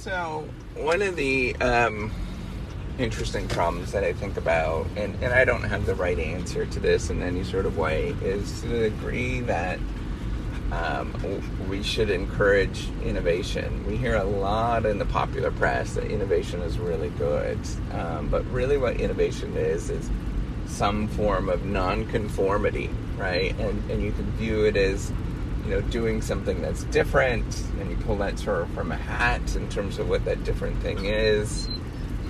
So, one of the um, interesting problems that I think about, and, and I don't have the right answer to this in any sort of way, is to the degree that um, we should encourage innovation. We hear a lot in the popular press that innovation is really good, um, but really, what innovation is is some form of nonconformity, right? And and you can view it as you know doing something that's different, and you pull that sort of from a hat in terms of what that different thing is.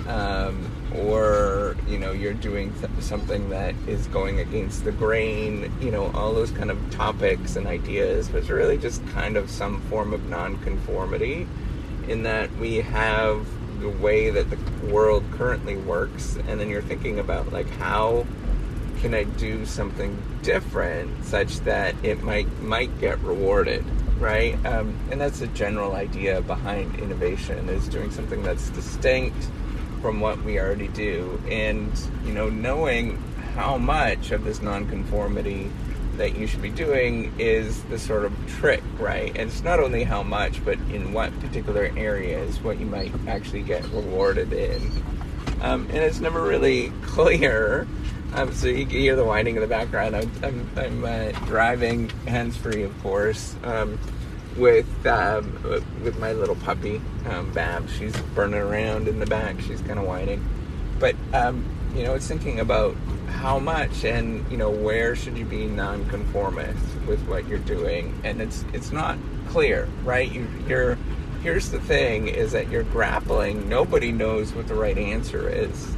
Um, or you know you're doing th- something that is going against the grain you know all those kind of topics and ideas but it's really just kind of some form of nonconformity in that we have the way that the world currently works and then you're thinking about like how can i do something different such that it might might get rewarded right? Um, and that's the general idea behind innovation is doing something that's distinct from what we already do. And you know knowing how much of this nonconformity that you should be doing is the sort of trick right? And it's not only how much but in what particular areas what you might actually get rewarded in. Um, and it's never really clear um, so you can hear the whining in the background i'm, I'm, I'm uh, driving hands-free of course um, with um, with my little puppy um, Bab. She's burning around in the back. She's kind of whining, but um, you know, it's thinking about how much and you know where should you be nonconformist with what you're doing, and it's it's not clear, right? You, you're here's the thing: is that you're grappling. Nobody knows what the right answer is.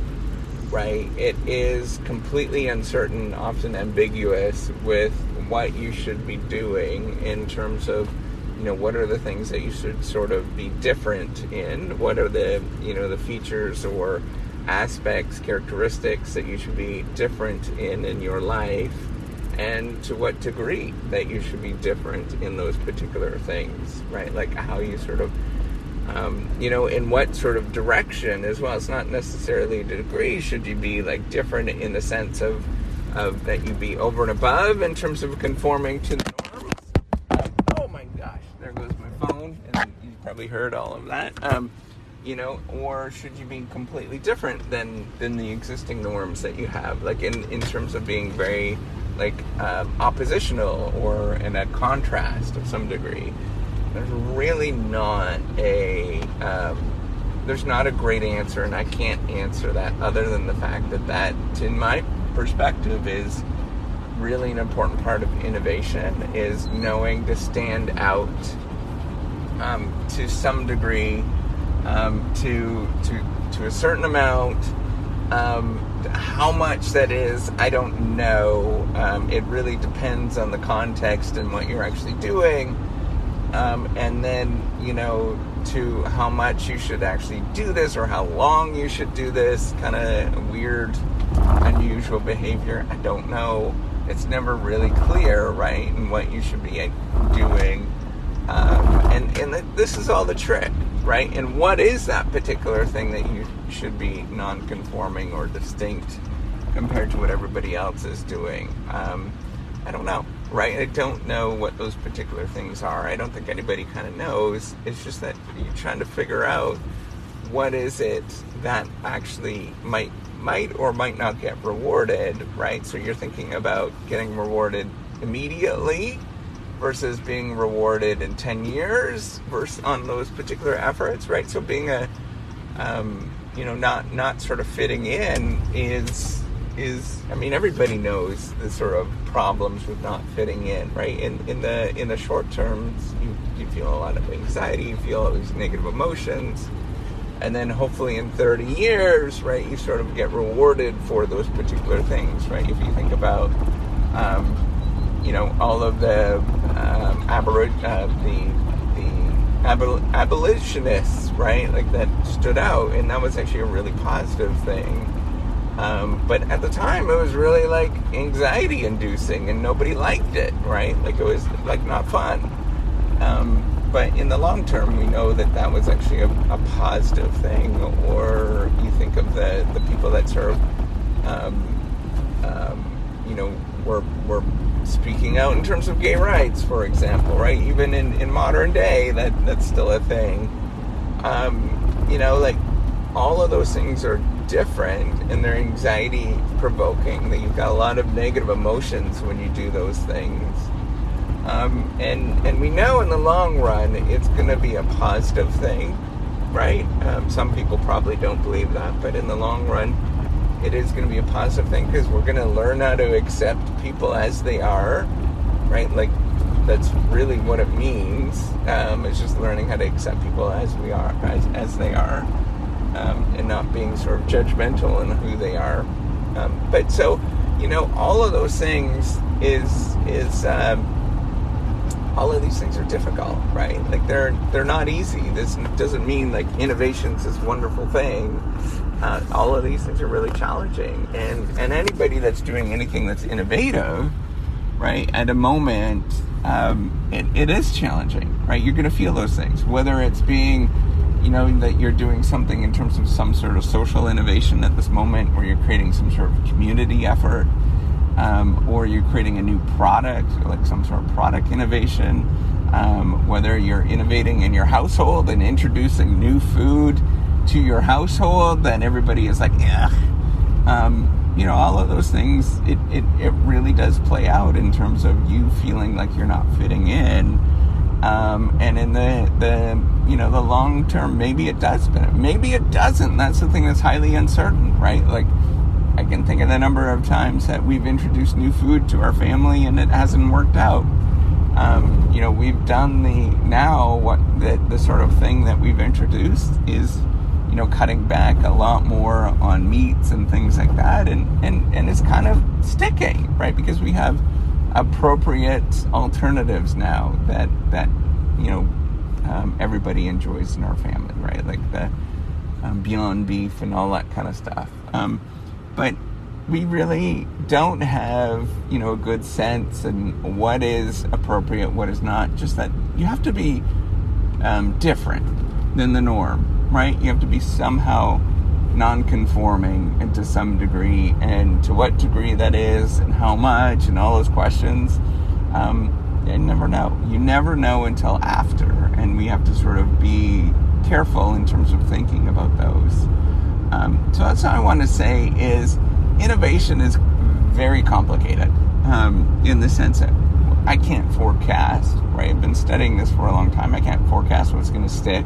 Right? It is completely uncertain, often ambiguous with what you should be doing in terms of you know what are the things that you should sort of be different in? What are the you know the features or aspects characteristics that you should be different in in your life? And to what degree that you should be different in those particular things right? Like how you sort of um, you know in what sort of direction as well it's not necessarily a degree should you be like different in the sense of of that you be over and above in terms of conforming to the norms? Um, oh my gosh, there goes my phone, and you probably heard all of that. Um, you know, or should you be completely different than than the existing norms that you have, like in in terms of being very like um, oppositional or in a contrast of some degree? There's really not a um, there's not a great answer, and I can't answer that other than the fact that that, in my perspective, is really an important part of innovation is knowing to stand out um, to some degree, um, to to to a certain amount. Um, how much that is, I don't know. Um, it really depends on the context and what you're actually doing, um, and then you know to how much you should actually do this or how long you should do this. Kind of weird, unusual behavior. I don't know. It's never really clear, right? And what you should be doing um, and and this is all the trick, right? And what is that particular thing that you should be non-conforming or distinct compared to what everybody else is doing? Um, I don't know, right? I don't know what those particular things are. I don't think anybody kind of knows. It's just that you're trying to figure out what is it that actually might might or might not get rewarded, right? So you're thinking about getting rewarded immediately versus being rewarded in 10 years versus on those particular efforts right so being a um, you know not not sort of fitting in is is I mean everybody knows the sort of problems with not fitting in right in in the in the short terms you, you feel a lot of anxiety you feel all these negative emotions and then hopefully in 30 years right you sort of get rewarded for those particular things right if you think about um, you know all of the um, abor- uh, the the abol- abolitionists, right? Like that stood out, and that was actually a really positive thing. Um, but at the time, it was really like anxiety inducing, and nobody liked it, right? Like it was like not fun. Um, but in the long term, we know that that was actually a, a positive thing. Or you think of the the people that sort of, um, um, you know, were were speaking out in terms of gay rights, for example, right? Even in, in modern day, that that's still a thing. um, you know, like all of those things are different and they're anxiety provoking. That you've got a lot of negative emotions when you do those things. Um, and and we know in the long run it's going to be a positive thing, right? Um, some people probably don't believe that, but in the long run, it is going to be a positive thing because we're going to learn how to accept people as they are, right? Like that's really what it means. Um, it's just learning how to accept people as we are, as as they are, um, and not being sort of judgmental in who they are. Um, but so, you know, all of those things is is um, all of these things are difficult, right? Like they're they're not easy. This doesn't mean like innovation's this wonderful thing. Uh, all of these things are really challenging, and and anybody that's doing anything that's innovative, right? At a moment, um, it, it is challenging, right? You're going to feel those things, whether it's being you know that you're doing something in terms of some sort of social innovation at this moment, or you're creating some sort of community effort um, or you're creating a new product, like some sort of product innovation, um, whether you're innovating in your household and introducing new food to your household, then everybody is like, yeah. Um, you know, all of those things, it, it, it really does play out in terms of you feeling like you're not fitting in. Um, and in the, the, you know, the long term, maybe it does, but maybe it doesn't. That's the thing that's highly uncertain, right? Like, I can think of the number of times that we've introduced new food to our family and it hasn't worked out. Um, you know, we've done the now what the, the sort of thing that we've introduced is, you know, cutting back a lot more on meats and things like that, and and and it's kind of sticking, right? Because we have appropriate alternatives now that that you know um, everybody enjoys in our family, right? Like the um, Beyond Beef and all that kind of stuff. Um, but we really don't have you know a good sense and what is appropriate what is not just that you have to be um, different than the norm right you have to be somehow non-conforming and to some degree and to what degree that is and how much and all those questions um, you never know you never know until after and we have to sort of be careful in terms of thinking about those um, so that's what I want to say is innovation is very complicated um, in the sense that I can't forecast, right? I've been studying this for a long time. I can't forecast what's going to stick.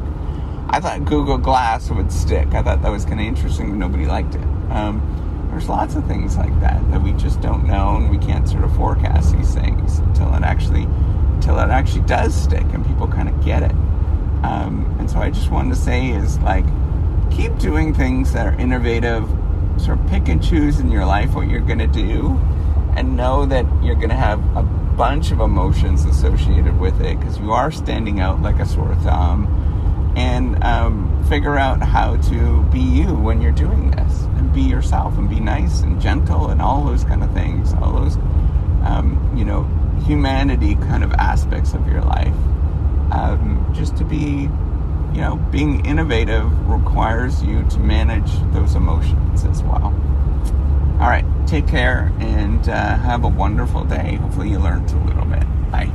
I thought Google Glass would stick. I thought that was kind of interesting, but nobody liked it. Um, there's lots of things like that that we just don't know, and we can't sort of forecast these things until it actually, until it actually does stick, and people kind of get it. Um, and so I just wanted to say is like, keep doing things that are innovative. Sort of pick and choose in your life what you're going to do, and know that you're going to have a bunch of emotions associated with it because you are standing out like a sore thumb. And um, figure out how to be you when you're doing this, and be yourself, and be nice and gentle, and all those kind of things. All those, um, you know, humanity kind of aspects of your life. Um, just to be you know, being innovative requires you to manage those emotions as well. All right, take care and uh, have a wonderful day. Hopefully, you learned a little bit. Bye.